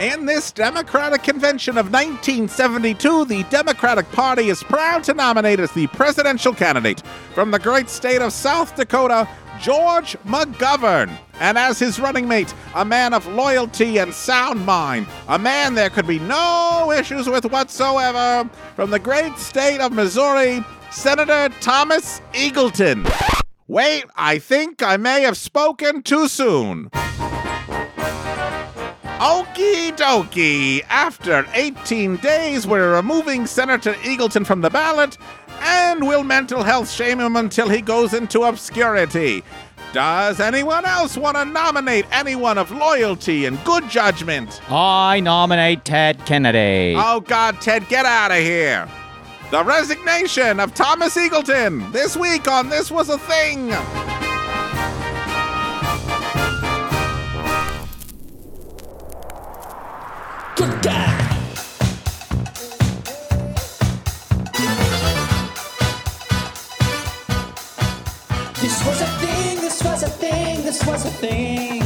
In this Democratic convention of 1972, the Democratic Party is proud to nominate as the presidential candidate from the great state of South Dakota, George McGovern. And as his running mate, a man of loyalty and sound mind, a man there could be no issues with whatsoever, from the great state of Missouri, Senator Thomas Eagleton. Wait, I think I may have spoken too soon. Okie dokie. After 18 days, we're removing Senator Eagleton from the ballot, and we'll mental health shame him until he goes into obscurity. Does anyone else want to nominate anyone of loyalty and good judgment? I nominate Ted Kennedy. Oh, God, Ted, get out of here. The resignation of Thomas Eagleton this week on This Was a Thing. This was a thing, this was a thing, this was a thing.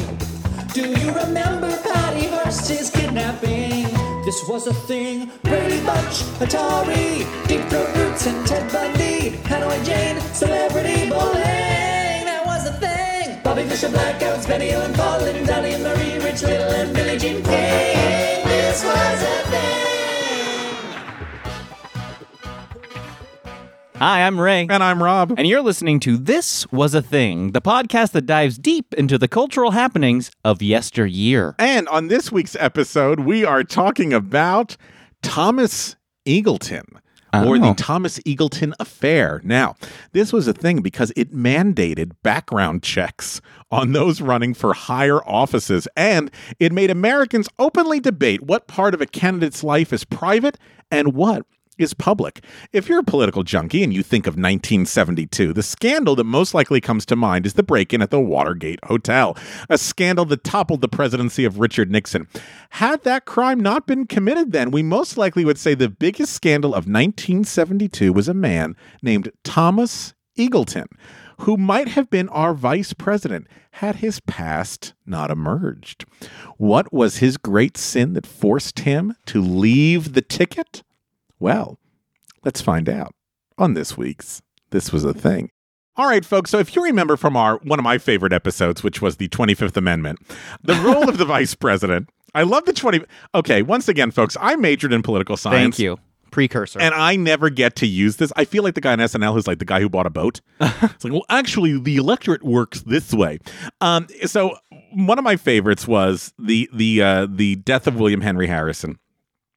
Do you remember Patty Hearst's kidnapping? This was a thing. Brady Bunch, Atari, Deep Throat Roots, and Ted Bundy. Hanoi Jane, celebrity bowling. That was a thing. Bobby Fischer, Blackouts, Benny Hill and Colin, Donnie and Marie, Rich Little, and Billie Hi, I'm Ray. And I'm Rob. And you're listening to This Was a Thing, the podcast that dives deep into the cultural happenings of yesteryear. And on this week's episode, we are talking about Thomas Eagleton. Or the Oh. Thomas Eagleton affair. Now, this was a thing because it mandated background checks on those running for higher offices, and it made Americans openly debate what part of a candidate's life is private and what is public. If you're a political junkie and you think of 1972, the scandal that most likely comes to mind is the break in at the Watergate Hotel, a scandal that toppled the presidency of Richard Nixon. Had that crime not been committed then, we most likely would say the biggest scandal of 1972 was a man named Thomas Eagleton. Who might have been our vice president had his past not emerged? What was his great sin that forced him to leave the ticket? Well, let's find out on this week's This Was a Thing. All right, folks. So if you remember from our one of my favorite episodes, which was the 25th Amendment, the role of the vice president. I love the 20. Okay, once again, folks, I majored in political science. Thank you. Precursor. And I never get to use this. I feel like the guy on SNL who's like the guy who bought a boat. it's like, well, actually, the electorate works this way. Um, so one of my favorites was the the uh, the death of William Henry Harrison.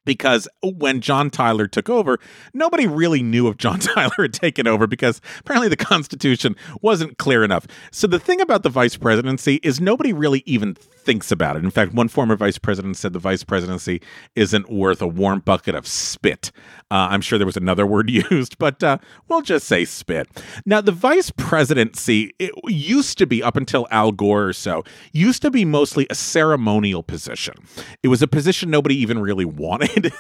Because when John Tyler took over, nobody really knew if John Tyler had taken over because apparently the Constitution wasn't clear enough. So the thing about the vice presidency is nobody really even thinks about it. In fact, one former vice president said the vice presidency isn't worth a warm bucket of spit. Uh, I'm sure there was another word used, but uh, we'll just say spit. Now, the vice presidency used to be, up until Al Gore or so, used to be mostly a ceremonial position. It was a position nobody even really wanted.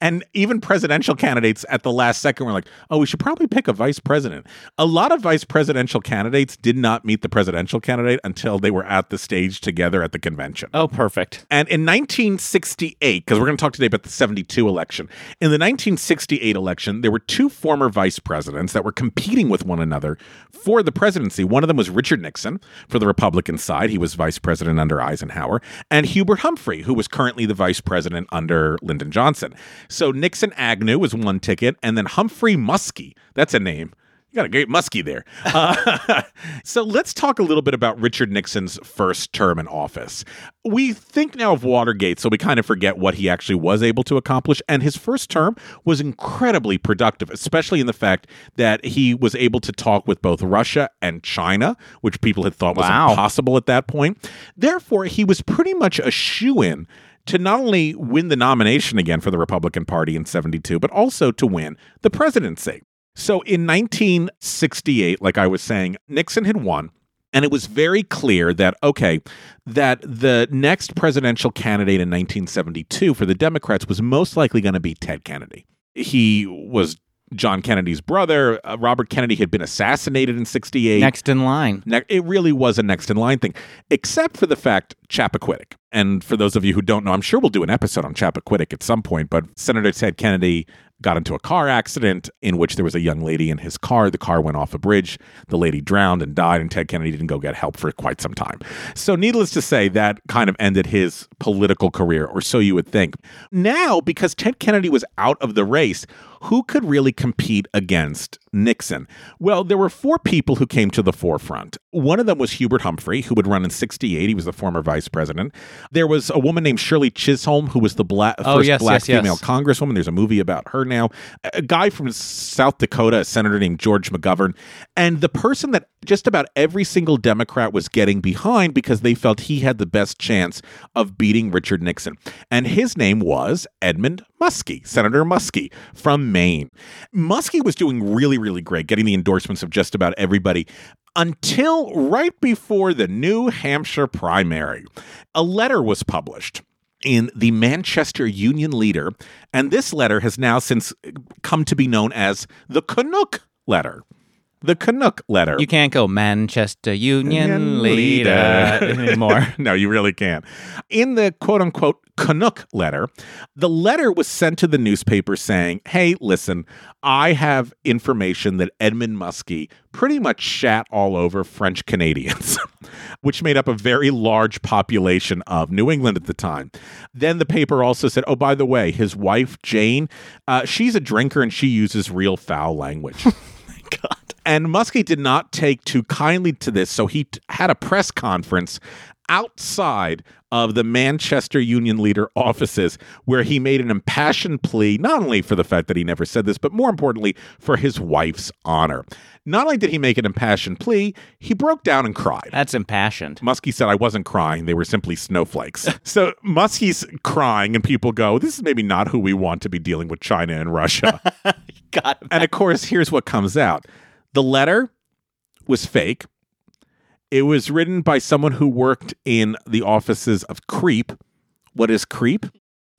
and even presidential candidates at the last second were like, oh, we should probably pick a vice president. A lot of vice presidential candidates did not meet the presidential candidate until they were at the stage together at the convention. oh, perfect. And in 1968, because we're going to talk today about the 72 election, in the 1968 election, there were two former vice presidents that were competing with one another for the presidency. One of them was Richard Nixon for the Republican side. He was vice president under Eisenhower, and Hubert Humphrey, who was currently the vice president under Lyndon Johnson. So Nixon Agnew was one ticket, and then Humphrey Muskie, that's a name. You got a great muskie there. Uh, so let's talk a little bit about Richard Nixon's first term in office. We think now of Watergate, so we kind of forget what he actually was able to accomplish. And his first term was incredibly productive, especially in the fact that he was able to talk with both Russia and China, which people had thought was Wow. impossible at that point. Therefore, he was pretty much a shoe in to not only win the nomination again for the Republican Party in 72, but also to win the presidency. So in 1968, like I was saying, Nixon had won. And it was very clear that, okay, that the next presidential candidate in 1972 for the Democrats was most likely going to be Ted Kennedy. He was John Kennedy's brother. Uh, Robert Kennedy had been assassinated in 68. Next in line. Ne- It really was a next in line thing, except for the fact Chappaquiddick. And for those of you who don't know, I'm sure we'll do an episode on Chappaquiddick at some point, but Senator Ted Kennedy got into a car accident in which there was a young lady in his car. The car went off a bridge. The lady drowned and died, and Ted Kennedy didn't go get help for quite some time. So, needless to say, that kind of ended his political career, or so you would think. Now, because Ted Kennedy was out of the race, who could really compete against Nixon? Well, there were four people who came to the forefront. One of them was Hubert Humphrey, who would run in 68. He was the former vice president. There was a woman named Shirley Chisholm, who was the black, Oh, first yes, black yes, yes. female congresswoman. There's a movie about her now. A guy from South Dakota, a senator named George McGovern. And the person that just about every single Democrat was getting behind because they felt he had the best chance of beating Richard Nixon. And his name was Edmund Muskie, Senator Muskie from Maine. Muskie was doing really, really great, getting the endorsements of just about everybody until right before the New Hampshire primary. A letter was published in the Manchester Union Leader, and this letter has now since come to be known as the Canuck letter. The Canuck letter. You can't go Manchester Union Union leader leader. anymore. no, you really can't. In the quote unquote Canuck letter, the letter was sent to the newspaper saying, Hey, listen, I have information that Edmund Muskie pretty much shat all over French Canadians, which made up a very large population of New England at the time. Then the paper also said, Oh, by the way, his wife, Jane, uh, she's a drinker and she uses real foul language. And Muskie did not take too kindly to this, so he t- had a press conference outside of the Manchester Union leader offices where he made an impassioned plea, not only for the fact that he never said this, but more importantly, for his wife's honor. Not only did he make an impassioned plea, he broke down and cried. That's impassioned. Muskie said, I wasn't crying. They were simply snowflakes. so Muskie's crying, and people go, This is maybe not who we want to be dealing with China and Russia. And of course, here's what comes out the letter was fake. It was written by someone who worked in the offices of CREEP. What is CREEP?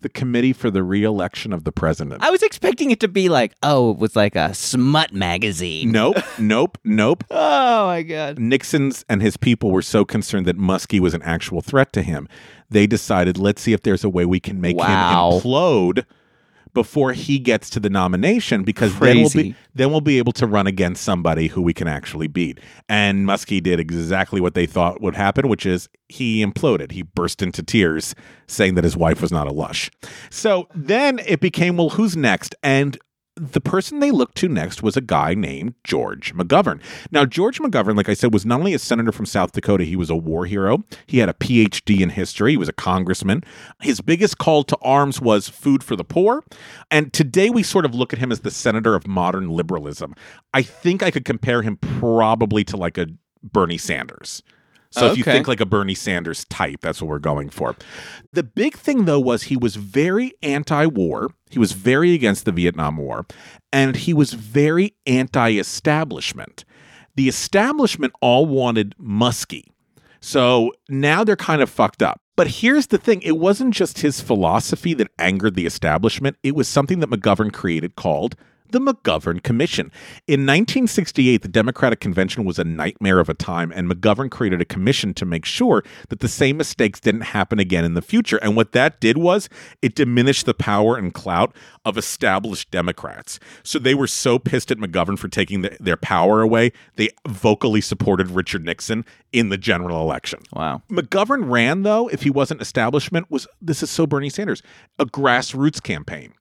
The Committee for the Re-election of the President. I was expecting it to be like, oh, it was like a smut magazine. nope, nope, nope. Oh my god. Nixon's and his people were so concerned that Muskie was an actual threat to him. They decided, let's see if there's a way we can make Wow. him implode before he gets to the nomination because then we'll be then we'll be able to run against somebody who we can actually beat. And Muskie did exactly what they thought would happen, which is he imploded. He burst into tears saying that his wife was not a lush. So then it became, well, who's next? And the person they looked to next was a guy named George McGovern. Now, George McGovern, like I said, was not only a senator from South Dakota, he was a war hero. He had a PhD in history, he was a congressman. His biggest call to arms was food for the poor. And today we sort of look at him as the senator of modern liberalism. I think I could compare him probably to like a Bernie Sanders. So if you think like a Bernie Sanders type, that's what we're going for. The big thing though was he was very anti-war. He was very against the Vietnam War, and he was very anti-establishment. The establishment all wanted Muskie. So now they're kind of fucked up. But here's the thing it wasn't just his philosophy that angered the establishment, it was something that McGovern created called the McGovern Commission. In 1968, the Democratic Convention was a nightmare of a time, and McGovern created a commission to make sure that the same mistakes didn't happen again in the future. And what that did was it diminished the power and clout of established Democrats. So they were so pissed at McGovern for taking the, their power away, they vocally supported Richard Nixon in the general election. Wow. McGovern ran, though, if he wasn't establishment, was this is so Bernie Sanders, a grassroots campaign.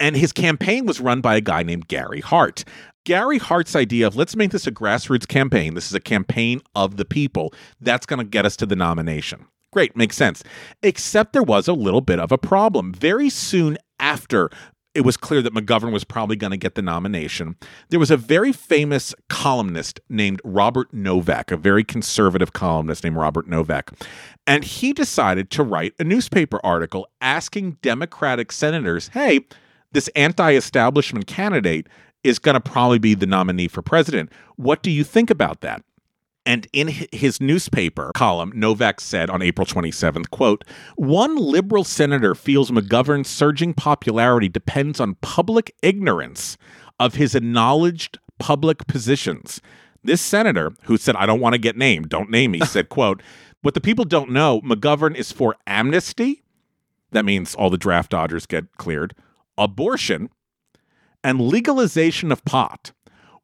And his campaign was run by a guy named Gary Hart. Gary Hart's idea of let's make this a grassroots campaign. This is a campaign of the people. That's going to get us to the nomination. Great, makes sense. Except there was a little bit of a problem. Very soon after it was clear that McGovern was probably going to get the nomination, there was a very famous columnist named Robert Novak, a very conservative columnist named Robert Novak. And he decided to write a newspaper article asking Democratic senators, hey, this anti establishment candidate is going to probably be the nominee for president. What do you think about that? And in his newspaper column, Novak said on April 27th, quote, one liberal senator feels McGovern's surging popularity depends on public ignorance of his acknowledged public positions. This senator who said, I don't want to get named, don't name me, said, quote, what the people don't know, McGovern is for amnesty. That means all the draft dodgers get cleared, abortion, and legalization of pot.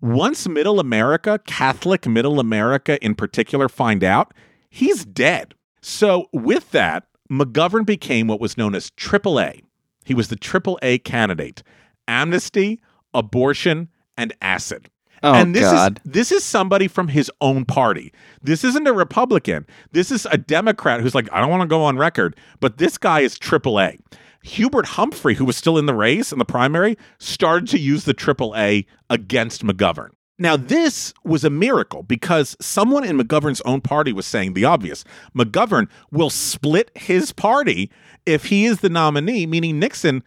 Once middle America, Catholic middle America in particular, find out, he's dead. So, with that, McGovern became what was known as AAA. He was the AAA candidate amnesty, abortion, and acid. Oh, and this God. is this is somebody from his own party. This isn't a Republican. This is a Democrat who's like, I don't want to go on record, but this guy is AAA. Hubert Humphrey, who was still in the race in the primary, started to use the AAA against McGovern. Now, this was a miracle because someone in McGovern's own party was saying the obvious. McGovern will split his party if he is the nominee, meaning Nixon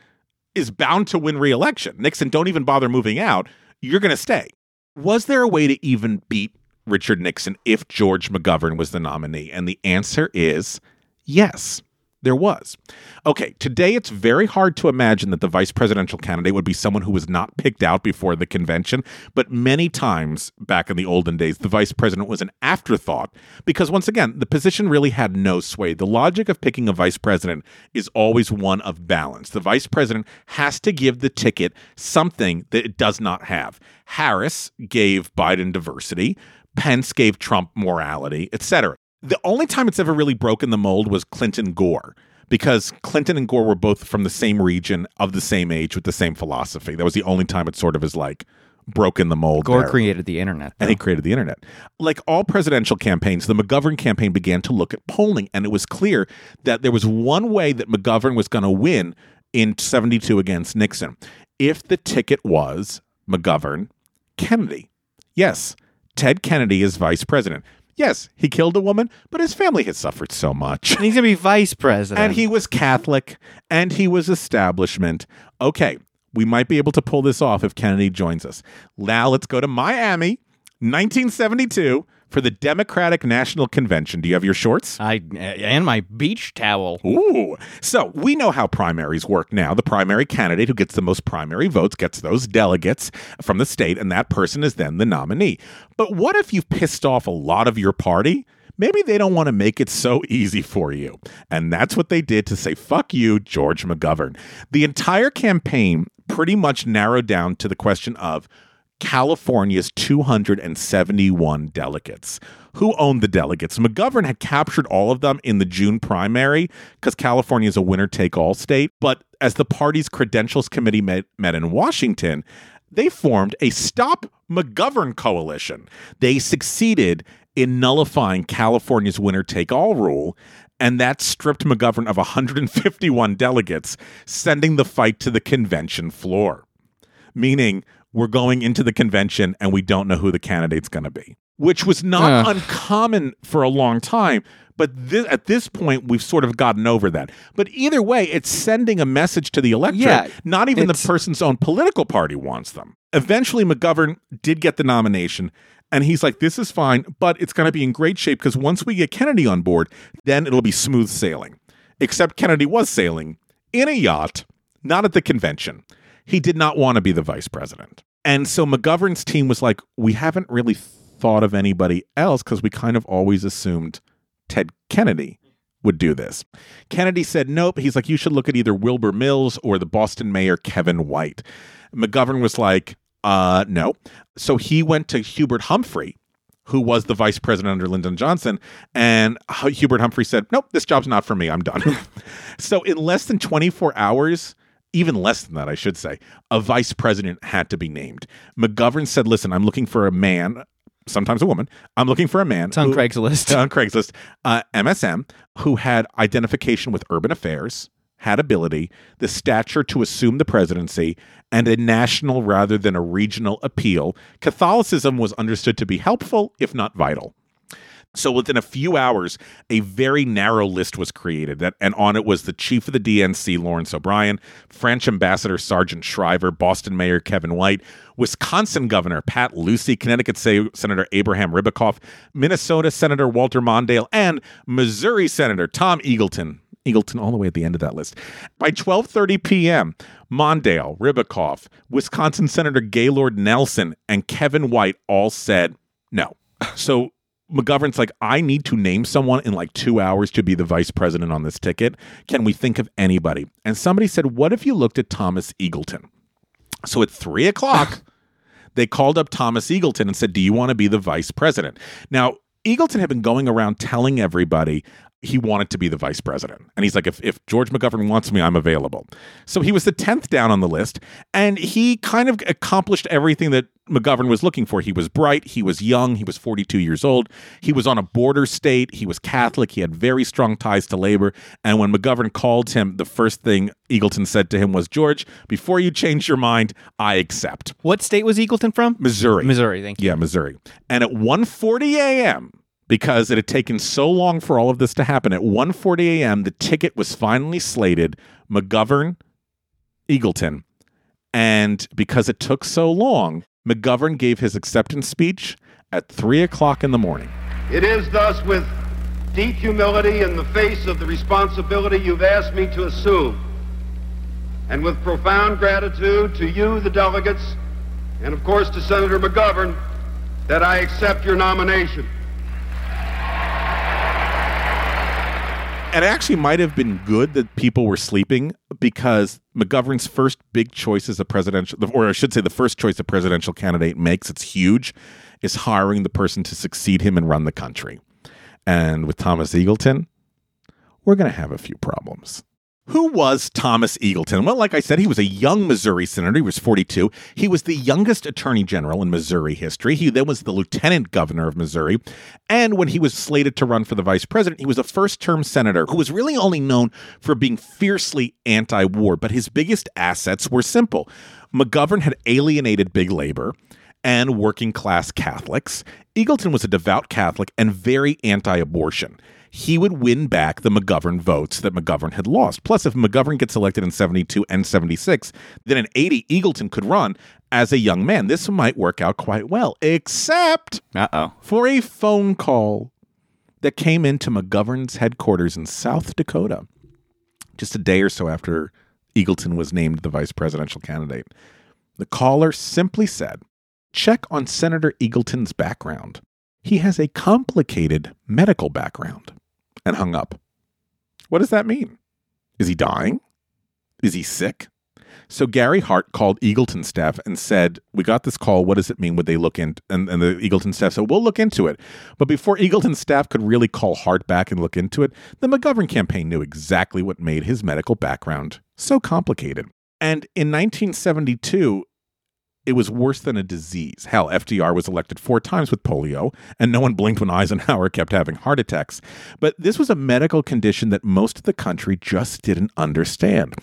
is bound to win re-election. Nixon, don't even bother moving out. You're going to stay. Was there a way to even beat Richard Nixon if George McGovern was the nominee? And the answer is yes. There was. Okay, today it's very hard to imagine that the vice presidential candidate would be someone who was not picked out before the convention, but many times back in the olden days, the vice president was an afterthought because, once again, the position really had no sway. The logic of picking a vice president is always one of balance. The vice president has to give the ticket something that it does not have. Harris gave Biden diversity, Pence gave Trump morality, etc. The only time it's ever really broken the mold was Clinton Gore because Clinton and Gore were both from the same region, of the same age, with the same philosophy. That was the only time it sort of is like broken the mold. Gore there. created the internet. and he created the internet. Like all presidential campaigns, the McGovern campaign began to look at polling, and it was clear that there was one way that McGovern was going to win in 72 against Nixon if the ticket was McGovern Kennedy. Yes, Ted Kennedy is vice president. Yes, he killed a woman, but his family had suffered so much. And he's gonna be vice president. And he was Catholic and he was establishment. Okay, we might be able to pull this off if Kennedy joins us. Now let's go to Miami, 1972, for the Democratic National Convention. Do you have your shorts? I and my beach towel. Ooh. So we know how primaries work now. The primary candidate who gets the most primary votes gets those delegates from the state, and that person is then the nominee. But what if you've pissed off a lot of your party? Maybe they don't want to make it so easy for you. And that's what they did to say, fuck you, George McGovern. The entire campaign pretty much narrowed down to the question of California's 271 delegates. Who owned the delegates? McGovern had captured all of them in the June primary because California is a winner take all state. But as the party's credentials committee met, met in Washington, they formed a Stop McGovern coalition. They succeeded in nullifying California's winner take all rule. And that stripped McGovern of 151 delegates, sending the fight to the convention floor meaning we're going into the convention and we don't know who the candidate's going to be, which was not Ugh. uncommon for a long time. But this, at this point, we've sort of gotten over that. But either way, it's sending a message to the electorate. Yeah, not even the person's own political party wants them. Eventually, McGovern did get the nomination. And he's like, this is fine, but it's going to be in great shape because once we get Kennedy on board, then it'll be smooth sailing. Except Kennedy was sailing in a yacht, not at the convention. He did not want to be the vice president. And so McGovern's team was like, we haven't really thought of anybody else because we kind of always assumed Ted Kennedy would do this. Kennedy said, nope. He's like, you should look at either Wilbur Mills or the Boston mayor, Kevin White. McGovern was like, uh, no. So he went to Hubert Humphrey, who was the vice president under Lyndon Johnson. And Hubert Humphrey said, nope, this job's not for me. I'm done. so in less than 24 hours, even less than that, I should say, a vice president had to be named. McGovern said, listen, I'm looking for a man, sometimes a woman. I'm looking for a man. It's on who- Craigslist. on Craigslist, uh, MSM, who had identification with urban affairs, had ability, the stature to assume the presidency, and a national rather than a regional appeal. Catholicism was understood to be helpful, if not vital. So within a few hours, a very narrow list was created that and on it was the chief of the DNC, Lawrence O'Brien, French ambassador Sargent Shriver, Boston Mayor Kevin White, Wisconsin Governor Pat Lucey, Connecticut Sa- Senator Abraham Ribicoff, Minnesota Senator Walter Mondale, and Missouri Senator Tom Eagleton. Eagleton all the way at the end of that list. By 12:30 p.m., Mondale, Ribicoff, Wisconsin Senator Gaylord Nelson, and Kevin White all said no. So McGovern's like, I need to name someone in like two hours to be the vice president on this ticket. Can we think of anybody? And somebody said, What if you looked at Thomas Eagleton? So at three o'clock, they called up Thomas Eagleton and said, Do you want to be the vice president? Now, Eagleton had been going around telling everybody he wanted to be the vice president. And he's like, if, if George McGovern wants me, I'm available. So he was the 10th down on the list. And he kind of accomplished everything that McGovern was looking for. He was bright. He was young. He was 42 years old. He was on a border state. He was Catholic. He had very strong ties to labor. And when McGovern called him, the first thing Eagleton said to him was, George, before you change your mind, I accept. What state was Eagleton from? Missouri. Missouri, thank you. Yeah, Missouri. And at 1:40 a.m., because it had taken so long for all of this to happen, at 1:40 a.m., the ticket was finally slated McGovern, Eagleton. And because it took so long, McGovern gave his acceptance speech at three o'clock in the morning. It is thus with deep humility in the face of the responsibility you've asked me to assume, and with profound gratitude to you, the delegates, and of course to Senator McGovern, that I accept your nomination. And it actually might have been good that people were sleeping because McGovern's first big choice as a presidential, or I should say, the first choice a presidential candidate makes, it's huge, is hiring the person to succeed him and run the country. And with Thomas Eagleton, we're going to have a few problems. Who was Thomas Eagleton? Well, like I said, he was a young Missouri senator. He was 42. He was the youngest attorney general in Missouri history. He then was the lieutenant governor of Missouri. And when he was slated to run for the vice president, he was a first term senator who was really only known for being fiercely anti war. But his biggest assets were simple McGovern had alienated big labor and working class Catholics. Eagleton was a devout Catholic and very anti abortion he would win back the McGovern votes that McGovern had lost. Plus, if McGovern gets elected in 72 and 76, then in 80, Eagleton could run as a young man. This might work out quite well, except Uh-oh. for a phone call that came into McGovern's headquarters in South Dakota just a day or so after Eagleton was named the vice presidential candidate. The caller simply said, Check on Senator Eagleton's background. He has a complicated medical background. And hung up. What does that mean? Is he dying? Is he sick? So Gary Hart called Eagleton staff and said, We got this call. What does it mean? Would they look in? And, and the Eagleton staff said, We'll look into it. But before Eagleton staff could really call Hart back and look into it, the McGovern campaign knew exactly what made his medical background so complicated. And in 1972, it was worse than a disease. Hell, FDR was elected four times with polio, and no one blinked when Eisenhower kept having heart attacks. But this was a medical condition that most of the country just didn't understand.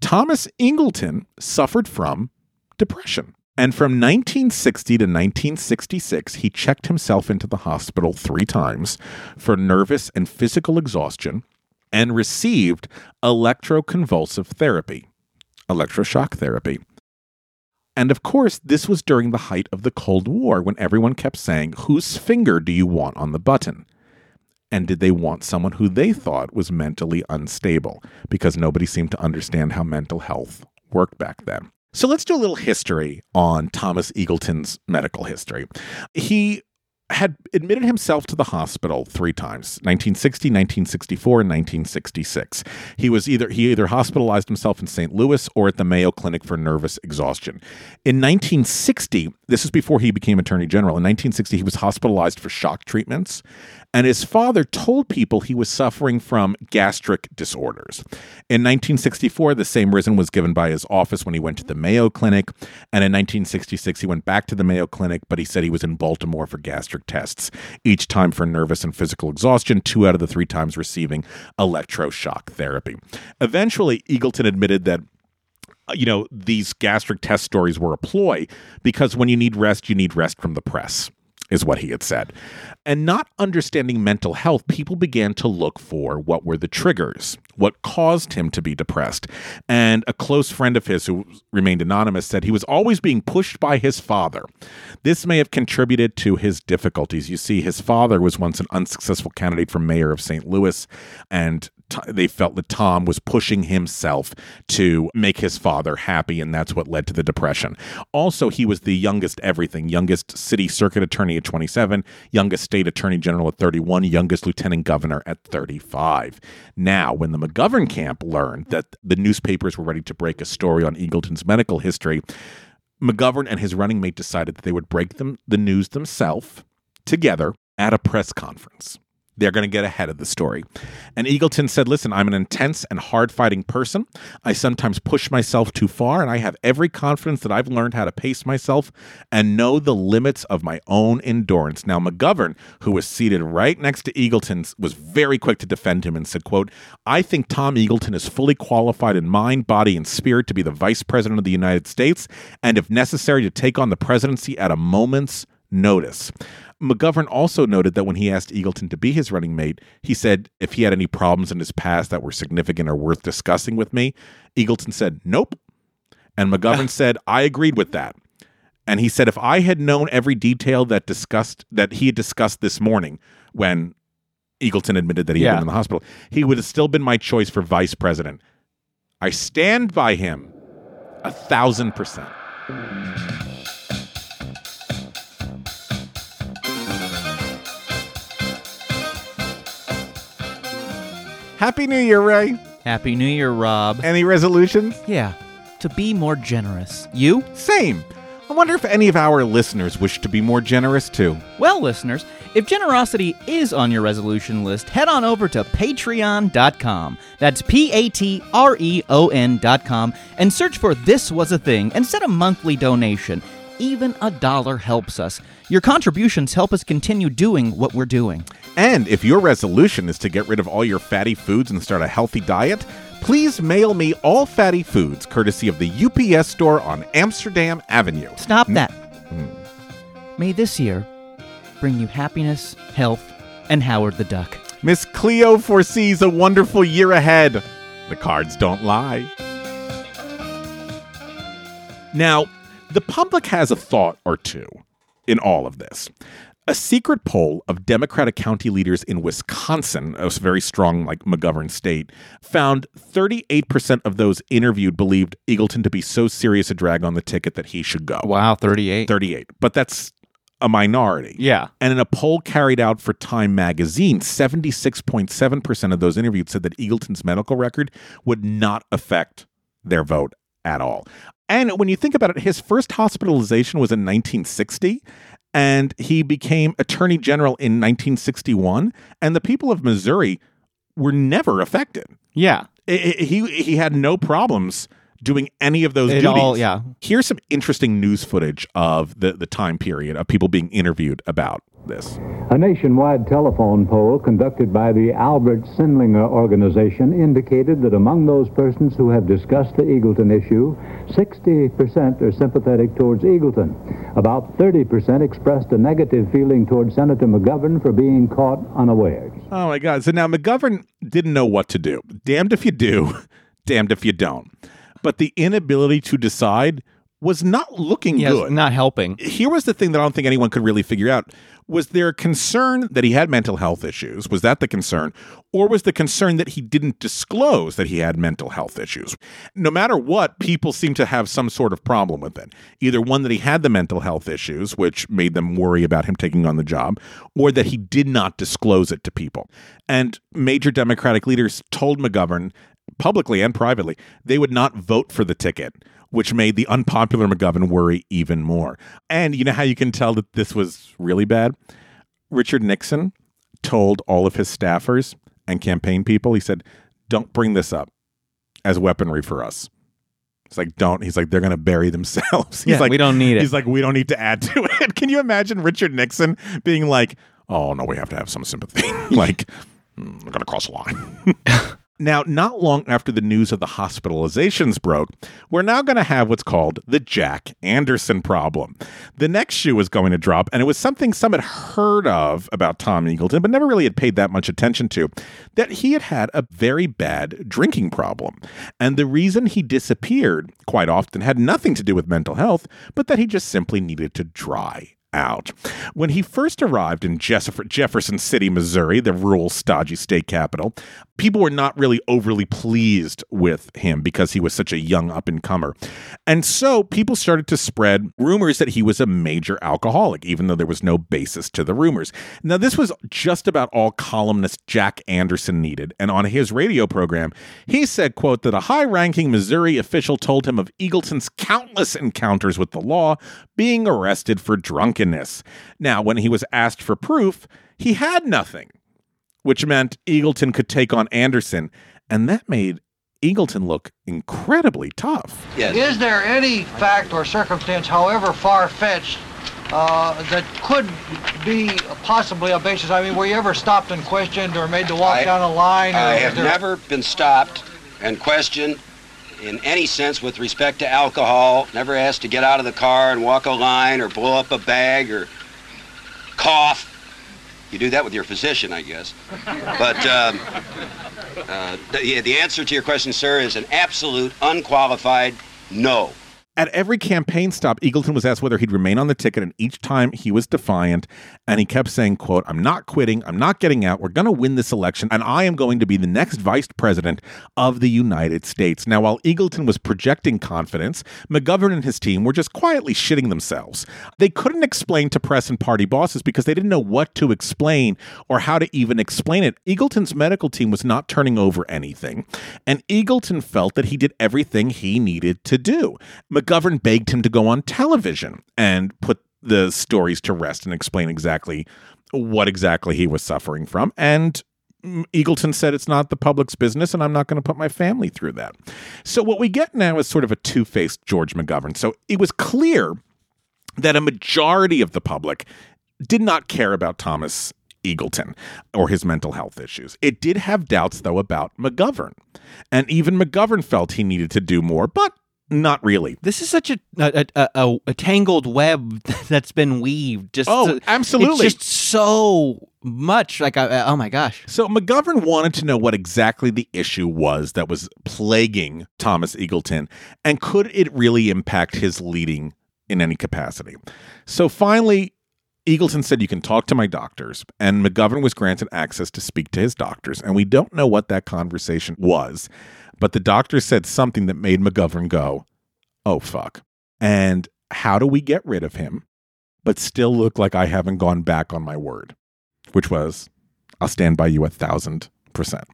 Thomas Eagleton suffered from depression. And from 1960 to 1966, he checked himself into the hospital three times for nervous and physical exhaustion and received electroconvulsive therapy, electroshock therapy. And of course, this was during the height of the Cold War when everyone kept saying, Whose finger do you want on the button? And did they want someone who they thought was mentally unstable? Because nobody seemed to understand how mental health worked back then. So let's do a little history on Thomas Eagleton's medical history. He had admitted himself to the hospital three times 1960 1964 and 1966 he was either he either hospitalized himself in st louis or at the mayo clinic for nervous exhaustion in 1960 this is before he became attorney general in 1960 he was hospitalized for shock treatments and his father told people he was suffering from gastric disorders. In 1964, the same reason was given by his office when he went to the Mayo Clinic, and in 1966, he went back to the Mayo Clinic, but he said he was in Baltimore for gastric tests, each time for nervous and physical exhaustion, two out of the three times receiving electroshock therapy. Eventually, Eagleton admitted that uh, you know, these gastric test stories were a ploy because when you need rest, you need rest from the press is what he had said. And not understanding mental health, people began to look for what were the triggers, what caused him to be depressed. And a close friend of his, who remained anonymous, said he was always being pushed by his father. This may have contributed to his difficulties. You see, his father was once an unsuccessful candidate for mayor of St. Louis and they felt that Tom was pushing himself to make his father happy, and that's what led to the depression. Also, he was the youngest everything youngest city circuit attorney at 27, youngest state attorney general at 31, youngest lieutenant governor at 35. Now, when the McGovern camp learned that the newspapers were ready to break a story on Eagleton's medical history, McGovern and his running mate decided that they would break them the news themselves together at a press conference. They're going to get ahead of the story. And Eagleton said, Listen, I'm an intense and hard fighting person. I sometimes push myself too far, and I have every confidence that I've learned how to pace myself and know the limits of my own endurance. Now, McGovern, who was seated right next to Eagleton, was very quick to defend him and said, quote, I think Tom Eagleton is fully qualified in mind, body, and spirit to be the vice president of the United States, and if necessary, to take on the presidency at a moment's notice. McGovern also noted that when he asked Eagleton to be his running mate, he said if he had any problems in his past that were significant or worth discussing with me, Eagleton said, Nope. And McGovern said, I agreed with that. And he said if I had known every detail that discussed that he had discussed this morning when Eagleton admitted that he had been in the hospital, he would have still been my choice for vice president. I stand by him a thousand percent. Happy New Year, Ray. Happy New Year, Rob. Any resolutions? Yeah, to be more generous. You? Same. I wonder if any of our listeners wish to be more generous too. Well, listeners, if generosity is on your resolution list, head on over to patreon.com. That's P A T R E O N.com and search for This Was a Thing and set a monthly donation. Even a dollar helps us. Your contributions help us continue doing what we're doing. And if your resolution is to get rid of all your fatty foods and start a healthy diet, please mail me all fatty foods courtesy of the UPS store on Amsterdam Avenue. Stop mm. that. Mm. May this year bring you happiness, health, and Howard the Duck. Miss Cleo foresees a wonderful year ahead. The cards don't lie. Now, the public has a thought or two in all of this. A secret poll of Democratic county leaders in Wisconsin, a very strong, like McGovern state, found 38% of those interviewed believed Eagleton to be so serious a drag on the ticket that he should go. Wow, 38. 38. But that's a minority. Yeah. And in a poll carried out for Time magazine, 76.7% of those interviewed said that Eagleton's medical record would not affect their vote at all. And when you think about it, his first hospitalization was in 1960, and he became attorney general in 1961. And the people of Missouri were never affected. Yeah. I- I- he he had no problems doing any of those It duties. all- yeah. Here's some interesting news footage of the the time period of people being interviewed about this. A nationwide telephone poll conducted by the Albert Sindlinger Organization indicated that among those persons who have discussed the Eagleton issue, 60% are sympathetic towards Eagleton. About 30% expressed a negative feeling towards Senator McGovern for being caught unawares. Oh my God! So now McGovern didn't know what to do. Damned if you do, damned if you don't. But the inability to decide was not looking Yes, good. not helping. here was the thing that I don't think anyone could really figure out. Was there a concern that he had mental health issues? Was that the concern? Or was the concern that he didn't disclose that he had mental health issues? No matter what, people seem to have some sort of problem with it. Either one that he had the mental health issues, which made them worry about him taking on the job, or that he did not disclose it to people. And major Democratic leaders told McGovern publicly and privately they would not vote for the ticket which made the unpopular McGovern worry even more. And you know how you can tell that this was really bad? Richard Nixon told all of his staffers and campaign people, he said, don't bring this up as weaponry for us. It's like, don't. He's like, they're going to bury themselves. He's Yeah, like, we don't need it. He's like, we don't need to add to it. Can you imagine Richard Nixon being like, oh, no, we have to have some sympathy? like, "Hmm, we're going to cross a line. Now, not long after the news of the hospitalizations broke, we're now going to have what's called the Jack Anderson problem. The next shoe was going to drop, and it was something some had heard of about Tom Eagleton, but never really had paid that much attention to that he had had a very bad drinking problem. And the reason he disappeared quite often had nothing to do with mental health, but that he just simply needed to dry out. When he first arrived in Jeff- Jefferson City, Missouri, the rural, stodgy state capital, people were not really overly pleased with him because he was such a young up and comer. And so people started to spread rumors that he was a major alcoholic, even though there was no basis to the rumors. Now, this was just about all columnist Jack Anderson needed. And on his radio program, he said, quote, that a high ranking Missouri official told him of Eagleton's countless encounters with the law, being arrested for drunkenness. Now, when he was asked for proof, he had nothing, which meant Eagleton could take on Anderson, and that made Eagleton look incredibly tough. Yes. Is there any fact or circumstance, however far fetched, uh, that could be possibly a basis? I mean, were you ever stopped and questioned or made to walk I- down a line? I is have there- never been stopped and questioned in any sense with respect to alcohol. Never asked to get out of the car and walk a line or blow up a bag or cough. You do that with your physician, I guess. But um, uh, the, the answer to your question, sir, is an absolute, unqualified no. At every campaign stop, Eagleton was asked whether he'd remain on the ticket, and each time he was defiant, and he kept saying, quote, I'm not quitting, I'm not getting out, we're gonna win this election, and I am going to be the next vice president of the United States. Now, while Eagleton was projecting confidence, McGovern and his team were just quietly shitting themselves. They couldn't explain to press and party bosses because they didn't know what to explain or how to even explain it. Eagleton's medical team was not turning over anything, and Eagleton felt that he did everything he needed to do. McGovern begged him to go on television and put the stories to rest and explain exactly what exactly he was suffering from. And Eagleton said it's not the public's business and I'm not going to put my family through that. So what we get now is sort of a two-faced George McGovern. So it was clear that a majority of the public did not care about Thomas Eagleton or his mental health issues. It did have doubts, though, about McGovern. And even McGovern felt he needed to do more, but not really. This is such a a, a, a, a tangled web that's been weaved. Just Oh, to- absolutely. It's just so much. Like, I, oh my gosh. So McGovern wanted to know what exactly the issue was that was plaguing Thomas Eagleton, and could it really impact his leading in any capacity? So finally, Eagleton said, You can talk to my doctors. And McGovern was granted access to speak to his doctors. And we don't know what that conversation was, but the doctor said something that made McGovern go, Oh, fuck. And how do we get rid of him, but still look like I haven't gone back on my word? Which was, I'll stand by you a thousand percent.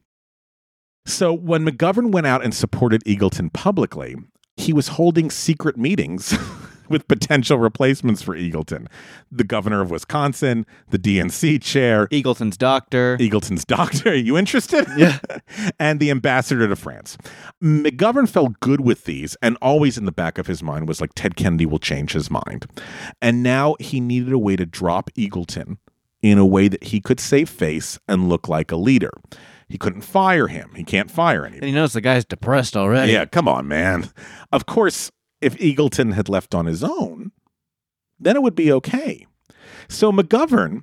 So when McGovern went out and supported Eagleton publicly, he was holding secret meetings with potential replacements for Eagleton. The governor of Wisconsin, the DNC chair, Eagleton's doctor. Eagleton's doctor. Are you interested? Yeah. and the ambassador to France. McGovern felt good with these, and always in the back of his mind was like, Ted Kennedy will change his mind. And now he needed a way to drop Eagleton in a way that he could save face and look like a leader. He couldn't fire him. He can't fire anybody. and he knows the guy's depressed already. Yeah, come on, man. Of course, if Eagleton had left on his own, then it would be okay. So McGovern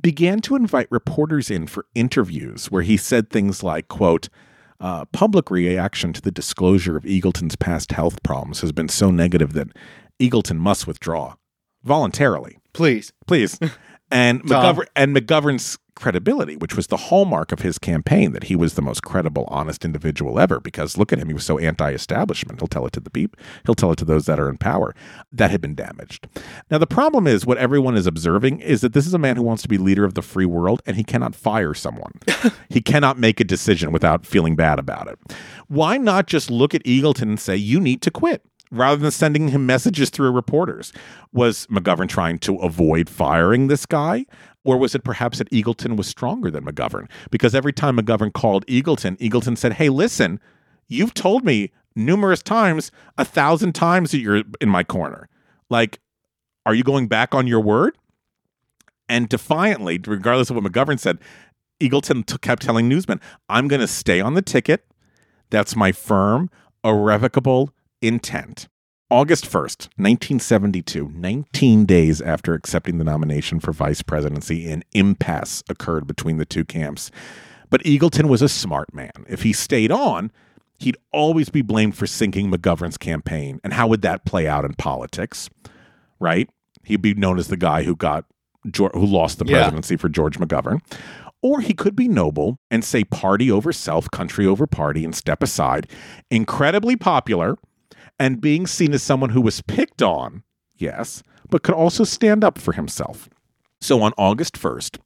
began to invite reporters in for interviews where he said things like, quote, uh, public reaction to the disclosure of Eagleton's past health problems has been so negative that Eagleton must withdraw voluntarily Please. please. And McGovern and McGovern's credibility, which was the hallmark of his campaign, that he was the most credible, honest individual ever. Because look at him, he was so anti-establishment. He'll tell it to the peep. He'll tell it to those that are in power. That had been damaged. Now the problem is, what everyone is observing is that this is a man who wants to be leader of the free world, and he cannot fire someone. he cannot make a decision without feeling bad about it. Why not just look at Eagleton and say, "You need to quit"? rather than sending him messages through reporters. Was McGovern trying to avoid firing this guy? Or was it perhaps that Eagleton was stronger than McGovern? Because every time McGovern called Eagleton, Eagleton said, Hey, listen, you've told me numerous times, a thousand times that you're in my corner. Like, are you going back on your word? And defiantly, regardless of what McGovern said, Eagleton t- kept telling newsmen, I'm going to stay on the ticket. That's my firm, irrevocable intent. August 1st, 1972, 19 days after accepting the nomination for vice presidency, an impasse occurred between the two camps. But Eagleton was a smart man. If he stayed on, he'd always be blamed for sinking McGovern's campaign. And how would that play out in politics? Right? He'd be known as the guy who got who lost the Yeah. presidency for George McGovern. Or he could be noble and say party over self, country over party, and step aside. Incredibly popular and being seen as someone who was picked on, yes, but could also stand up for himself. So on August 1st,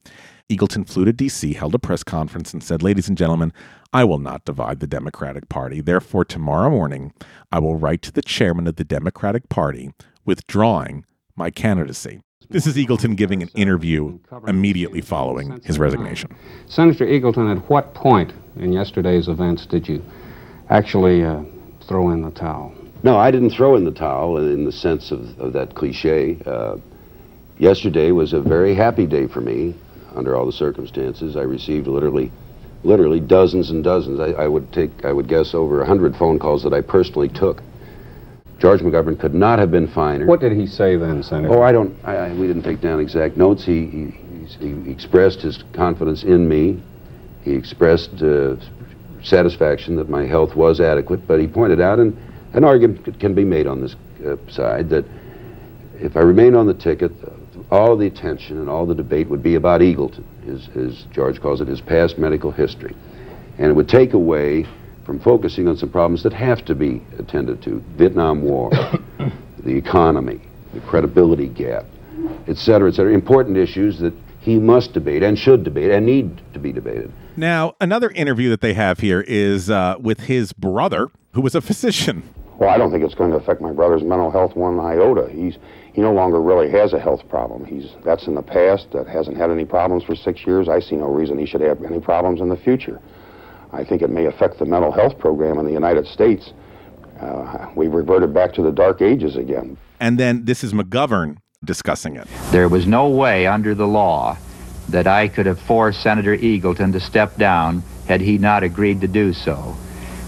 Eagleton flew to D.C., held a press conference, and said, Ladies and gentlemen, I will not divide the Democratic Party. Therefore, tomorrow morning, I will write to the chairman of the Democratic Party withdrawing my candidacy. This is Eagleton giving an interview immediately following his resignation. Senator Eagleton, at what point in yesterday's events did you actually uh, throw in the towel? No, I didn't throw in the towel in the sense of, of that cliche. Uh, yesterday was a very happy day for me under all the circumstances. I received literally, literally dozens and dozens. I, I would take, I would guess, over a hundred phone calls that I personally took. George McGovern could not have been finer. What did he say then, Senator? Oh, I don't. I, I, we didn't take down exact notes. He, he, he expressed his confidence in me. He expressed uh, satisfaction that my health was adequate, but he pointed out, and an argument can be made on this uh, side, that if I remained on the ticket, all the attention and all the debate would be about Eagleton, his, as George calls it, his past medical history. And it would take away from focusing on some problems that have to be attended to Vietnam War, the economy, the credibility gap, et cetera, et cetera. Important issues that he must debate and should debate and need to be debated. Now, another interview that they have here is uh, with his brother, who was a physician. Well, I don't think it's going to affect my brother's mental health one iota. He's he no longer really has a health problem. He's that's in the past. That hasn't had any problems for six years. I see no reason he should have any problems in the future. I think it may affect the mental health program in the United States. Uh, we've reverted back to the dark ages again. And then this is McGovern discussing it. There was no way under the law that I could have forced Senator Eagleton to step down had he not agreed to do so.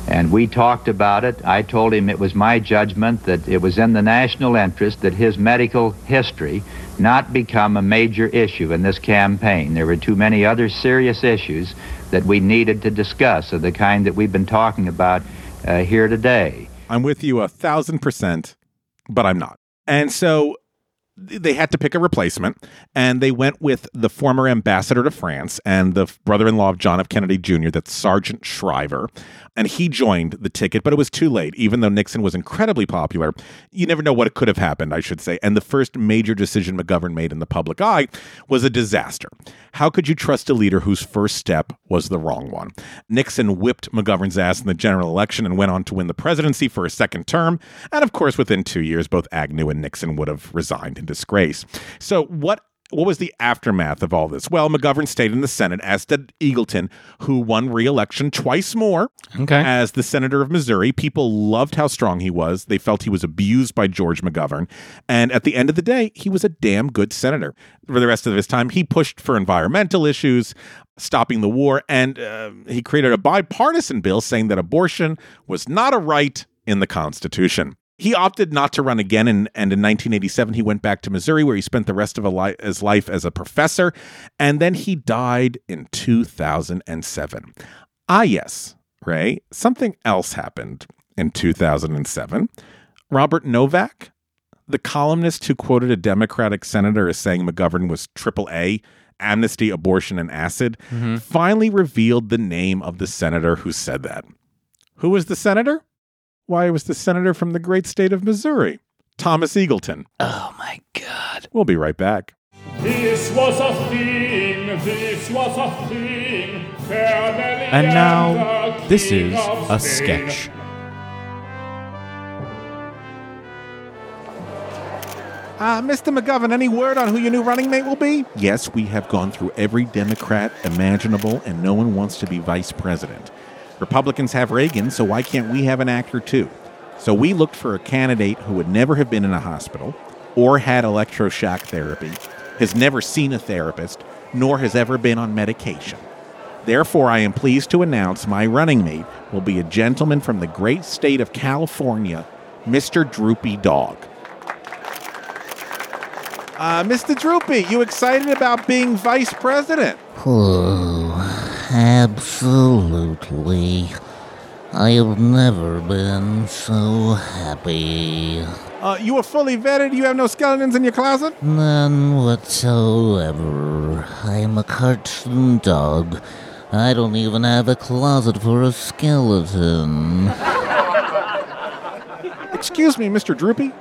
And we talked about it. I told him it was my judgment that it was in the national interest that his medical history not become a major issue in this campaign. There were too many other serious issues that we needed to discuss of the kind that we've been talking about uh, here today. I'm with you a thousand percent, but I'm not. And so they had to pick a replacement, and they went with the former ambassador to France and the brother-in-law of John F. Kennedy Jr., that's Sargent Shriver, and he joined the ticket, but it was too late. Even though Nixon was incredibly popular, you never know what could have happened, I should say. And the first major decision McGovern made in the public eye was a disaster. How could you trust a leader whose first step was the wrong one? Nixon whipped McGovern's ass in the general election and went on to win the presidency for a second term. And of course, within two years, both Agnew and Nixon would have resigned disgrace. So, what what was the aftermath of all this? Well, McGovern stayed in the Senate, as did Eagleton, who won re-election twice more Okay. as the senator of Missouri. People loved how strong he was. They felt he was abused by George McGovern. And at the end of the day, he was a damn good senator. For the rest of his time, he pushed for environmental issues, stopping the war, and uh, he created a bipartisan bill saying that abortion was not a right in the Constitution. He opted not to run again, and, and in 1987, he went back to Missouri, where he spent the rest of a li- his life as a professor, and then he died in 2007. Ah, yes, Ray, something else happened in 2007. Robert Novak, the columnist who quoted a Democratic senator as saying McGovern was triple A, amnesty, abortion, and acid, finally revealed the name of the senator who said that. Who was the senator? Why, it was the senator from the great state of Missouri, Thomas Eagleton. Oh my God. We'll be right back. This was a thing, this was a thing. And now, this is a sketch. Uh, Mr. McGovern, any word on who your new running mate will be? Yes, we have gone through every Democrat imaginable, and no one wants to be vice president. Republicans have Reagan, so why can't we have an actor too? So we looked for a candidate who would never have been in a hospital or had electroshock therapy, has never seen a therapist, nor has ever been on medication. Therefore, I am pleased to announce my running mate will be a gentleman from the great state of California, Mr. Droopy Dog. Uh, Mr. Droopy, you excited about being vice president? Absolutely. I have never been so happy. Uh, you are fully vetted. You have no skeletons in your closet. None whatsoever. I am a cartoon dog. I don't even have a closet for a skeleton. Excuse me, Mr. Droopy.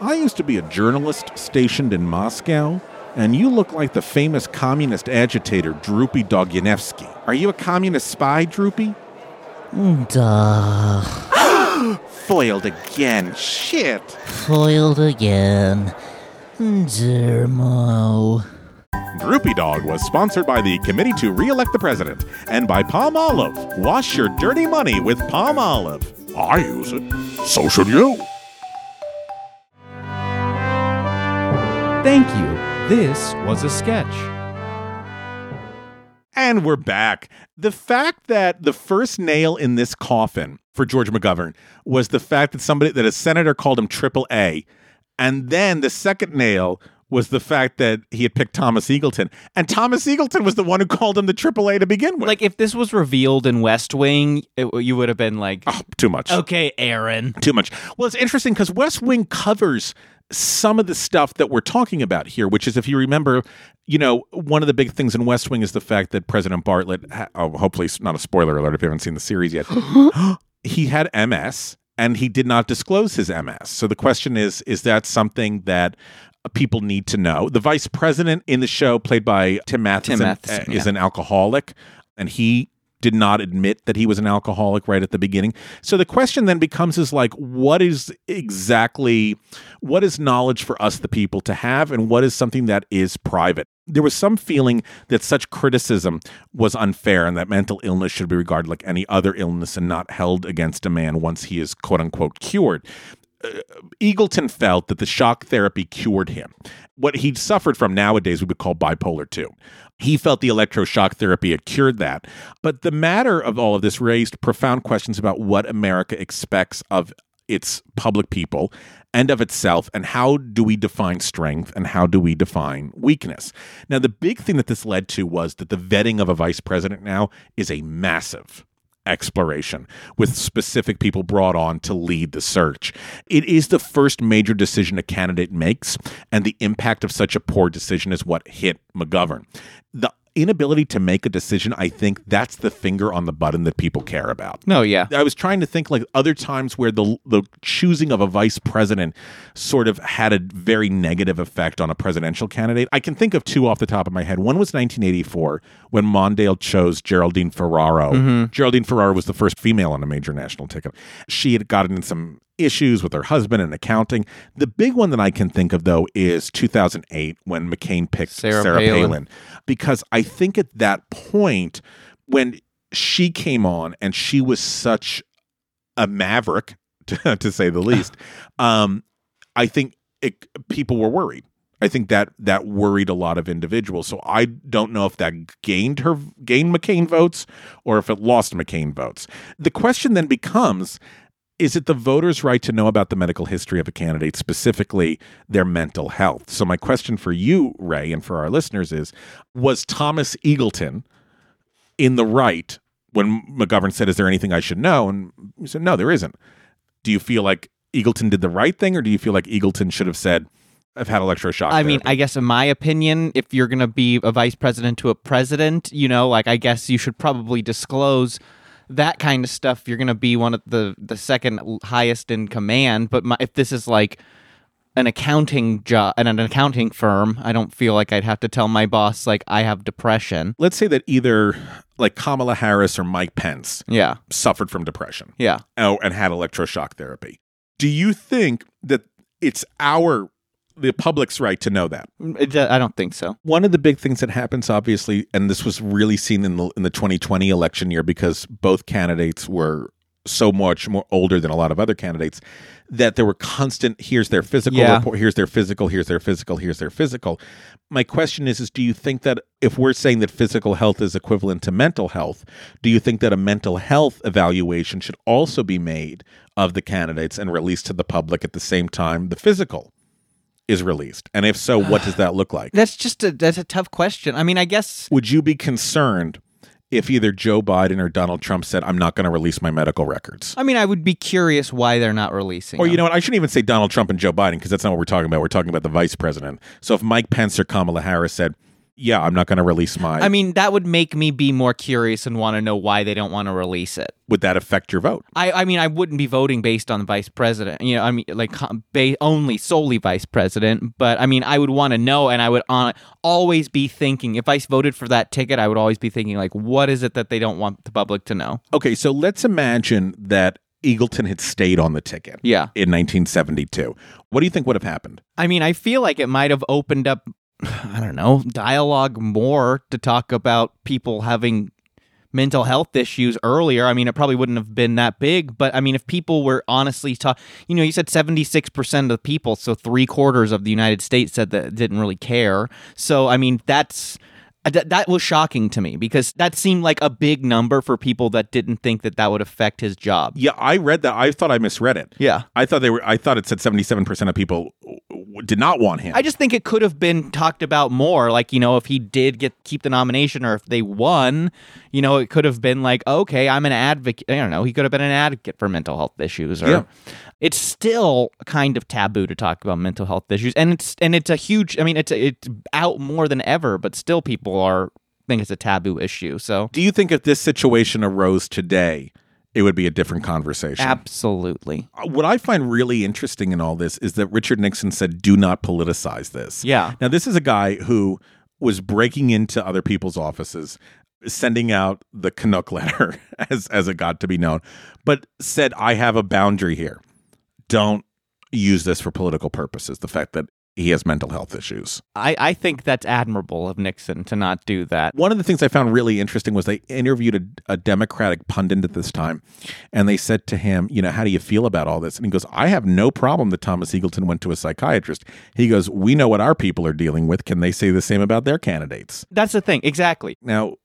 I used to be a journalist stationed in Moscow, and you look like the famous communist agitator Droopy Doganevsky. Are you a communist spy, Droopy? Mm, duh. Foiled again. Shit. Foiled again. Dermo. Droopy Dog was sponsored by the Committee to Re-elect the President and by Palmolive. Wash your dirty money with Palmolive. I use it. So should you. Thank you. This was a sketch. And we're back. The fact that the first nail in this coffin for George McGovern was the fact that somebody that a senator called him triple A. And then the second nail was the fact that he had picked Thomas Eagleton. And Thomas Eagleton was the one who called him the triple A to begin with. Like if this was revealed in West Wing, it, you would have been like, oh, too much. Okay, Aaron. Too much. Well, it's interesting because West Wing covers some of the stuff that we're talking about here, which is if you remember, you know, one of the big things in West Wing is the fact that President Bartlet, ha- oh, hopefully not a spoiler alert if you haven't seen the series yet, he had MS and he did not disclose his MS. So the question is, is that something that people need to know? The vice president in the show, played by Tim Matheson, Matheson, uh, is yeah. an alcoholic, and he did not admit that he was an alcoholic right at the beginning. So the question then becomes is like what is exactly what is knowledge for us the people to have and what is something that is private. There was some feeling that such criticism was unfair and that mental illness should be regarded like any other illness and not held against a man once he is quote unquote cured. Uh, Eagleton felt that the shock therapy cured him. What he'd suffered from nowadays we would call bipolar 2. He felt the electroshock therapy had cured that. But the matter of all of this raised profound questions about what America expects of its public people and of itself, and how do we define strength and how do we define weakness. Now, the big thing that this led to was that the vetting of a vice president now is a massive exploration with specific people brought on to lead the search. It is the first major decision a candidate makes, and the impact of such a poor decision is what hit McGovern. The inability to make a decision, I think that's the finger on the button that people care about. No, yeah. I was trying to think like other times where the the choosing of a vice president sort of had a very negative effect on a presidential candidate. I can think of two off the top of my head. One was 1984 when Mondale chose Geraldine Ferraro. Mhm. Geraldine Ferraro was the first female on a major national ticket. She had gotten in some issues with her husband and accounting. The big one that I can think of though is 2008 when McCain picked Sarah Sarah, Palin. Palin because I think at that point when she came on and she was such a maverick to, to say the least um i think it, people were worried i think that that worried a lot of individuals so i don't know if that gained her gained mccain votes or if it lost mccain votes the question then becomes is it the voters' right to know about the medical history of a candidate, specifically their mental health? So, my question for you, Ray, and for our listeners is Was Thomas Eagleton in the right when McGovern said, Is there anything I should know? And he said, No, there isn't. Do you feel like Eagleton did the right thing, or do you feel like Eagleton should have said, I've had electroshock? I mean. I guess in my opinion, if you're going to be a vice president to a president, you know, like I guess you should probably disclose that kind of stuff. You're going to be one of the the second highest in command, but my, if this is like an accounting job and an accounting firm, I don't feel like I'd have to tell my boss like I have depression. let's say that either like Kamala Harris or Mike Pence Yeah. suffered from depression. Yeah. Oh, and had electroshock therapy. Do you think that it's our the public's right to know mm, that? I don't think so. One of the big things that happens, obviously, and this was really seen in the in the 2020 election year because both candidates were so much more older than a lot of other candidates that there were constant here's their physical Yeah. report here's their physical here's their physical here's their physical my question is is do you think that if we're saying that physical health is equivalent to mental health do you think that a mental health evaluation should also be made of the candidates and released to the public at the same time the physical is released and if so what does that look like That's just a that's a tough question. I mean, I guess would you be concerned if either Joe Biden or Donald Trump said, I'm not going to release my medical records. I mean, I would be curious why they're not releasing. Or you them. know what? I shouldn't even say Donald Trump and Joe Biden because that's not what we're talking about. We're talking about the vice president. So if Mike Pence or Kamala Harris said, "Yeah, I'm not going to release my," I mean, that would make me be more curious and want to know why they don't want to release it. would that affect your vote? I, I mean, I wouldn't be voting based on the vice president. You know, I mean, like ba- only solely vice president. But I mean, I would want to know, and I would on, always be thinking if I voted for that ticket, I would always be thinking like, what is it that they don't want the public to know? Okay, so let's imagine that Eagleton had stayed on the ticket. Yeah. In 1972. What do you think would have happened? I mean, I feel like it might have opened up, I don't know, dialogue more to talk about people having mental health issues earlier. I mean, it probably wouldn't have been that big, but I mean, if people were honestly talk, you know, you said 76% of the people, so three quarters of the United States said that didn't really care. So, I mean, that's. Uh, That, that was shocking to me because that seemed like a big number for people that didn't think that that would affect his job. Yeah, I read that. I thought I misread it. Yeah. I thought they were. I thought it said 77 percent of people did not want him. I just think it could have been talked about more. Like, you know, if he did get keep the nomination or if they won, you know, it could have been like, okay, I'm an advocate. I don't know. He could have been an advocate for mental health issues. Or Yeah. it's still kind of taboo to talk about mental health issues, and it's and it's a huge. I mean, it's it's out more than ever, but still people are think it's a taboo issue. So do you think if this situation arose today, it would be a different conversation? absolutely, Uh, what I find really interesting in all this is that Richard Nixon said, "Do not politicize this." Yeah. Now, this is a guy who was breaking into other people's offices, sending out the Canuck letter, as as it got to be known, but said, "I have a boundary here. Don't use this for political purposes." The fact that he has mental health issues. I I think that's admirable of Nixon to not do that. One of the things I found really interesting was they interviewed a, a Democratic pundit at this time, and they said to him, "You know, how do you feel about all this?" And he goes, "I have no problem that Thomas Eagleton went to a psychiatrist." He goes, "We know what our people are dealing with. Can they say the same about their candidates?" That's the thing, exactly. Now,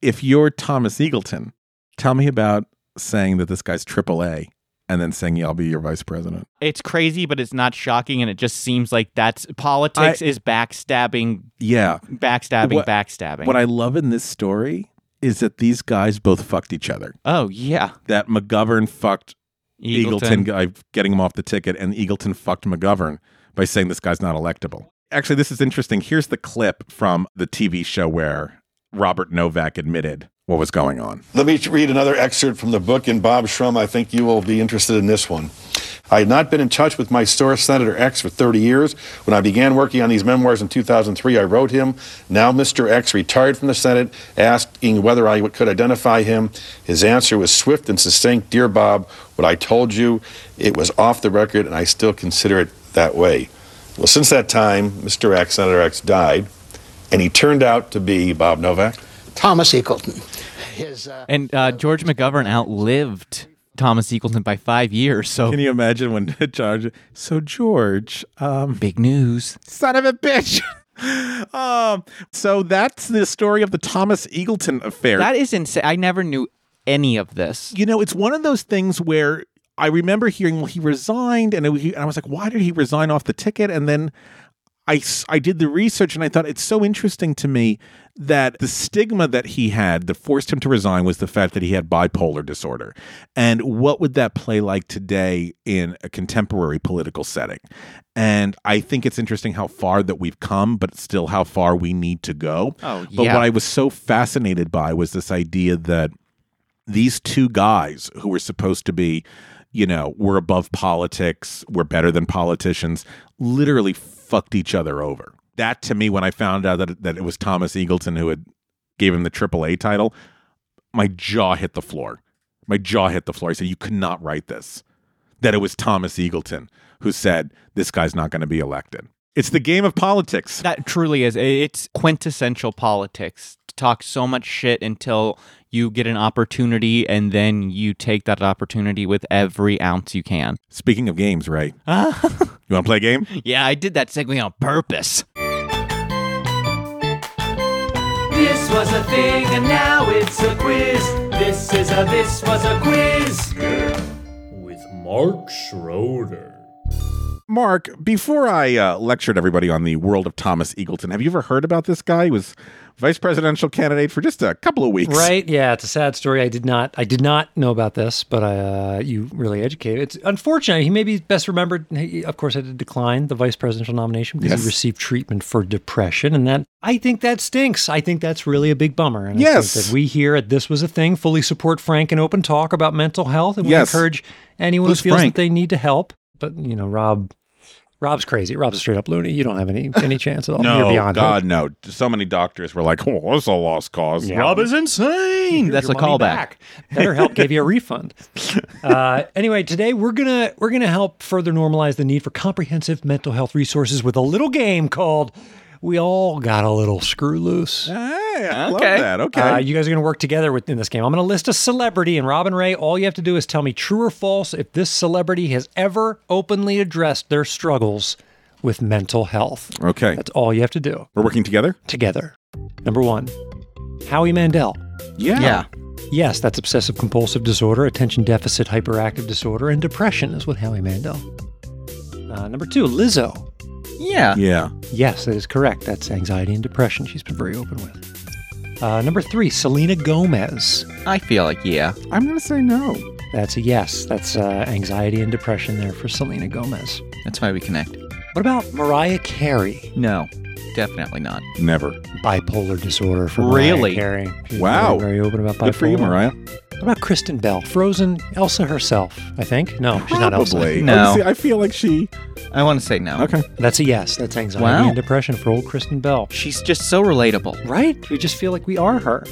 if you're Thomas Eagleton, tell me about saying that this guy's AAA and then saying, "Yeah, I'll be your vice president." it's crazy, but it's not shocking, and it just seems like that's politics I- is backstabbing, Yeah. backstabbing, What- backstabbing. What I love in this story is that these guys both fucked each other. oh yeah, That McGovern fucked Eagleton. Eagleton guy getting him off the ticket, and Eagleton fucked McGovern by saying this guy's not electable. Actually, this is interesting. Here's the clip from the TV show where Robert Novak admitted what was going on. Let me read another excerpt from the book, and Bob Shrum, I think you will be interested in this one. I had not been in touch with my source, Senator X, for 30 years. When I began working on these memoirs in 2003, I wrote him. Now, Mr. X retired from the Senate, asking whether I could identify him. His answer was swift and succinct Dear Bob, what I told you, it was off the record, and I still consider it that way. Well, since that time, Mr. X, Senator X, died, and he turned out to be Bob Novak. Thomas Eagleton. His, uh, and uh, George McGovern outlived Thomas Eagleton by five years. So Can you imagine when George? So George, um, big news. son of a bitch. um, so that's the story of the Thomas Eagleton affair. That is insane. I never knew any of this. you know, it's one of those things where I remember hearing, well, he resigned, and, it, was- and I was like, why did he resign off the ticket? And then I, I did the research, and I thought it's so interesting to me that the stigma that he had that forced him to resign was the fact that he had bipolar disorder. And what would that play like today in a contemporary political setting? And I think it's interesting how far that we've come, but still how far we need to go. Oh, yeah. But what I was so fascinated by was this idea that these two guys who were supposed to be, you know, we're above politics, we're better than politicians, literally fucked each other over. That to me, when I found out that that it was Thomas Eagleton who had gave him the AAA title, my jaw hit the floor. My jaw hit the floor. I said, "You could not write this." That it was Thomas Eagleton who said this guy's not going to be elected. It's the game of politics. That truly is. It's quintessential politics talk so much shit until you get an opportunity and then you take that opportunity with every ounce you can. Speaking of games, Ray, you want to play a game? Yeah, I did that segment on purpose. This was a thing and now it's a quiz. This is a this was a quiz. With Mark Schroeder. Mark, before I uh, lectured everybody on the world of Thomas Eagleton, have you ever heard about this guy? He was vice presidential candidate for just a couple of weeks. Right? Yeah, it's a sad story. I did not, I did not know about this, but uh, you really educated. It's unfortunate. He may be best remembered. He, of course, had to decline the vice presidential nomination because Yes. he received treatment for depression, and that I think that stinks. I think that's really a big bummer. And I Yes. think that we here at This Was a Thing fully support frank and open talk about mental health, and we Yes. encourage anyone Who's who feels Frank? that they need to help. But you know, Rob. Rob's crazy. Rob's a straight up loony. You don't have any any chance at all. no, You're No, beyond hope. God, no. So many doctors were like, "Oh, it's a lost cause." Yeah. Rob is insane. Here's That's a your money callback. back. BetterHelp gave you a refund. Uh, anyway, today we're gonna we're gonna help further normalize the need for comprehensive mental health resources with a little game called "We All Got a Little Screw Loose." Hey, I love Okay. that. Okay. Uh, you guys are going to work together within this game. I'm going to list a celebrity, and Robin Ray, all you have to do is tell me true or false if this celebrity has ever openly addressed their struggles with mental health. okay. That's all you have to do We're working together? together. Number one, Howie Mandel. Yeah. Yeah. Yes, that's obsessive compulsive disorder, attention deficit hyperactive disorder, and depression is with Howie Mandel. Uh, number two, Lizzo. Yeah. Yeah. Yes, that is correct. That's anxiety and depression. She's been very open with. Uh, number three, Selena Gomez. I feel like yeah. I'm going to say no. That's a yes. That's uh, anxiety and depression there for Selena Gomez. That's why we connect. What about Mariah Carey? No, definitely not. Never. Bipolar disorder for Really? Mariah Carey. She's Wow. Very, very open about bipolar. Good for you, Mariah. What about Kristen Bell? Frozen Elsa herself, I think. No, she's not Elsa. Probably. No. See, I feel like she. I want to say no. Okay. That's a yes. That's anxiety Wow. and depression for old Kristen Bell. She's just so relatable. Right? We just feel like we are her.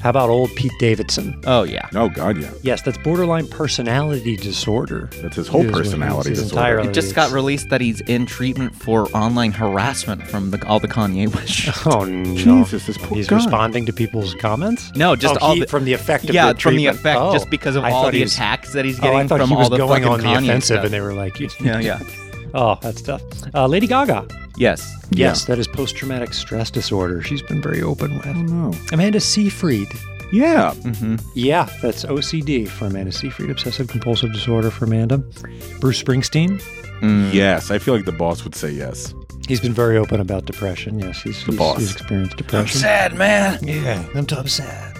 How about old Pete Davidson? Oh yeah. Oh, God, yeah. Yes, that's borderline personality disorder. That's his whole Is personality his disorder. entire- It just got released that he's in treatment for online harassment from the, all the Kanye West. Oh no! Jesus, this poor He's guy. responding to people's comments. No, just Oh, all he- the, from the effect of yeah, the from the effect, Oh, just because of I all the was- attacks that he's oh, getting Oh, getting I thought from he was all the going fucking on the Kanye offensive, stuff. and they were like, Yeah, yeah. "Oh, that's tough." Uh, Lady Gaga. Yes. Yes, that is post-traumatic stress disorder. She's been very open with. Oh, no. Amanda Seyfried. Yeah. Mm-hmm. Yeah, that's OCD for Amanda Seyfried, obsessive compulsive disorder for Amanda. Bruce Springsteen. Mm. Yes. I feel like the boss would say yes. He's been very open about depression. Yes, he's, The he's, boss. he's experienced depression. I'm Sad man. Yeah, I'm top sad.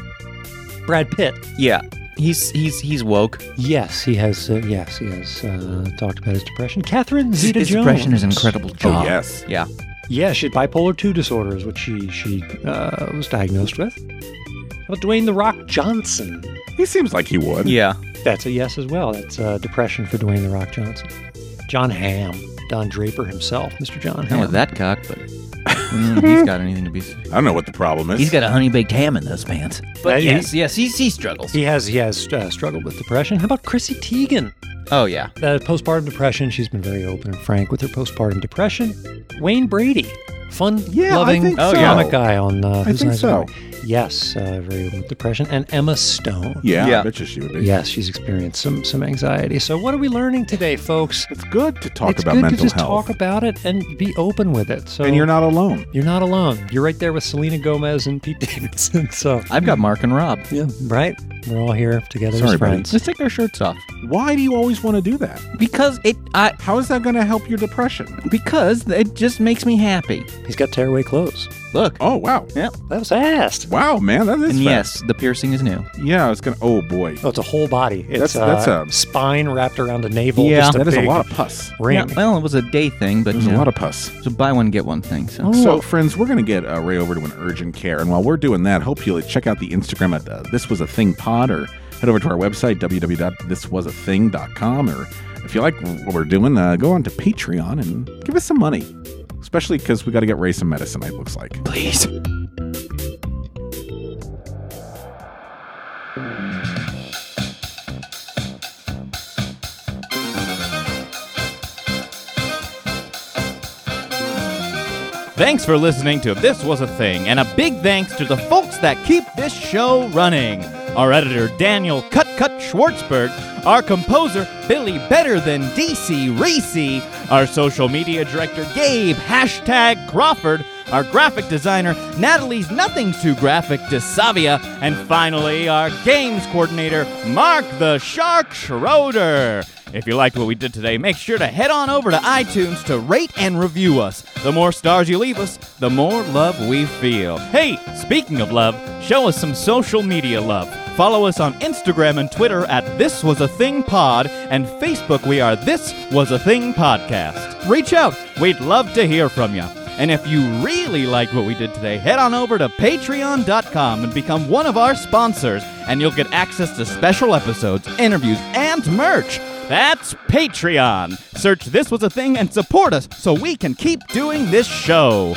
Brad Pitt. Yeah. He's he's he's woke. Yes, he has. Uh, yes, he has uh, talked about his depression. Catherine His Zeta-Jones. depression is an incredible job. Oh, yes. Yeah. Yeah, she had bipolar two disorders, which she she uh, was diagnosed with. How about Dwayne the Rock Johnson? He seems like he would. Yeah. That's a yes as well. That's uh, depression for Dwayne the Rock Johnson. Jon Hamm, Don Draper himself, Mr. Jon Not Hamm. with that cock, but mm, he's got anything to be. I don't know what the problem is. He's got a honey baked ham in those pants. But Uh, he- yes, yes, he, he struggles. He has he has uh, struggled with depression. How about Chrissy Teigen? oh yeah. Uh, postpartum depression. She's been very open and frank with her postpartum depression. Wayne Brady, fun Yeah, I loving think so. comic guy on. Uh, I Who's think Nice so. Guy. Yes, uh, very open with depression. And Emma Stone. Yeah, Yeah. I bet you she would be. Yes, she's experienced some some anxiety. So what are we learning today, folks? It's good to talk it's about good mental to just health. talk about it and be open with it. So and you're not alone. you're not alone. You're right there with Selena Gomez and Pete Davidson. So I've got Mark and Rob. yeah, right. We're all here together Sorry, as buddy. friends. Let's take our shirts off Why do you always want to do that? because it I How is that going to help your depression? because it just makes me happy. He's got tearaway clothes. Look. Oh, wow. Yeah. That was fast. Wow, man, that is And fast. yes, the piercing is new. Yeah, it's going to. Oh, boy. Oh, it's a whole body. It's That's- that's uh, a- spine wrapped around a navel. Yeah. just a That is a lot of pus. ring. Yeah, well, it was a day thing, but There's you a lot of pus. so buy one get one thing. So So, friends, we're going to get uh, Ray over to an urgent care. And while we're doing that, hope you'll check out the Instagram at uh, This Was a Thing Pod or head over to our website, www.thiswasathing.com. Or if you like what we're doing, uh, go on to Patreon and give us some money. Especially because we got to get Ray some medicine, it looks like. please. Thanks for listening to This Was a Thing, and a big thanks to the folks that keep this show running. Our editor, Daniel Cut Cut Schwartzberg, our composer, Billy Better Than DC Reese, our social media director, Gabe Hashtag Crawford, our graphic designer, Natalie's Nothing Too Graphic DeSavia, and finally, our games coordinator, Mark the Shark Schroeder. If you liked what we did today, make sure to head on over to iTunes to rate and review us. The more stars you leave us, the more love we feel. Hey, speaking of love, show us some social media love. Follow us on Instagram and Twitter at This Was a Thing Pod, and Facebook we are This Was a Thing Podcast. Reach out, we'd love to hear from you. And if you really like what we did today, head on over to patreon.com and become one of our sponsors, and you'll get access to special episodes, interviews, and merch. That's Patreon. Search This Was a Thing and support us so we can keep doing this show.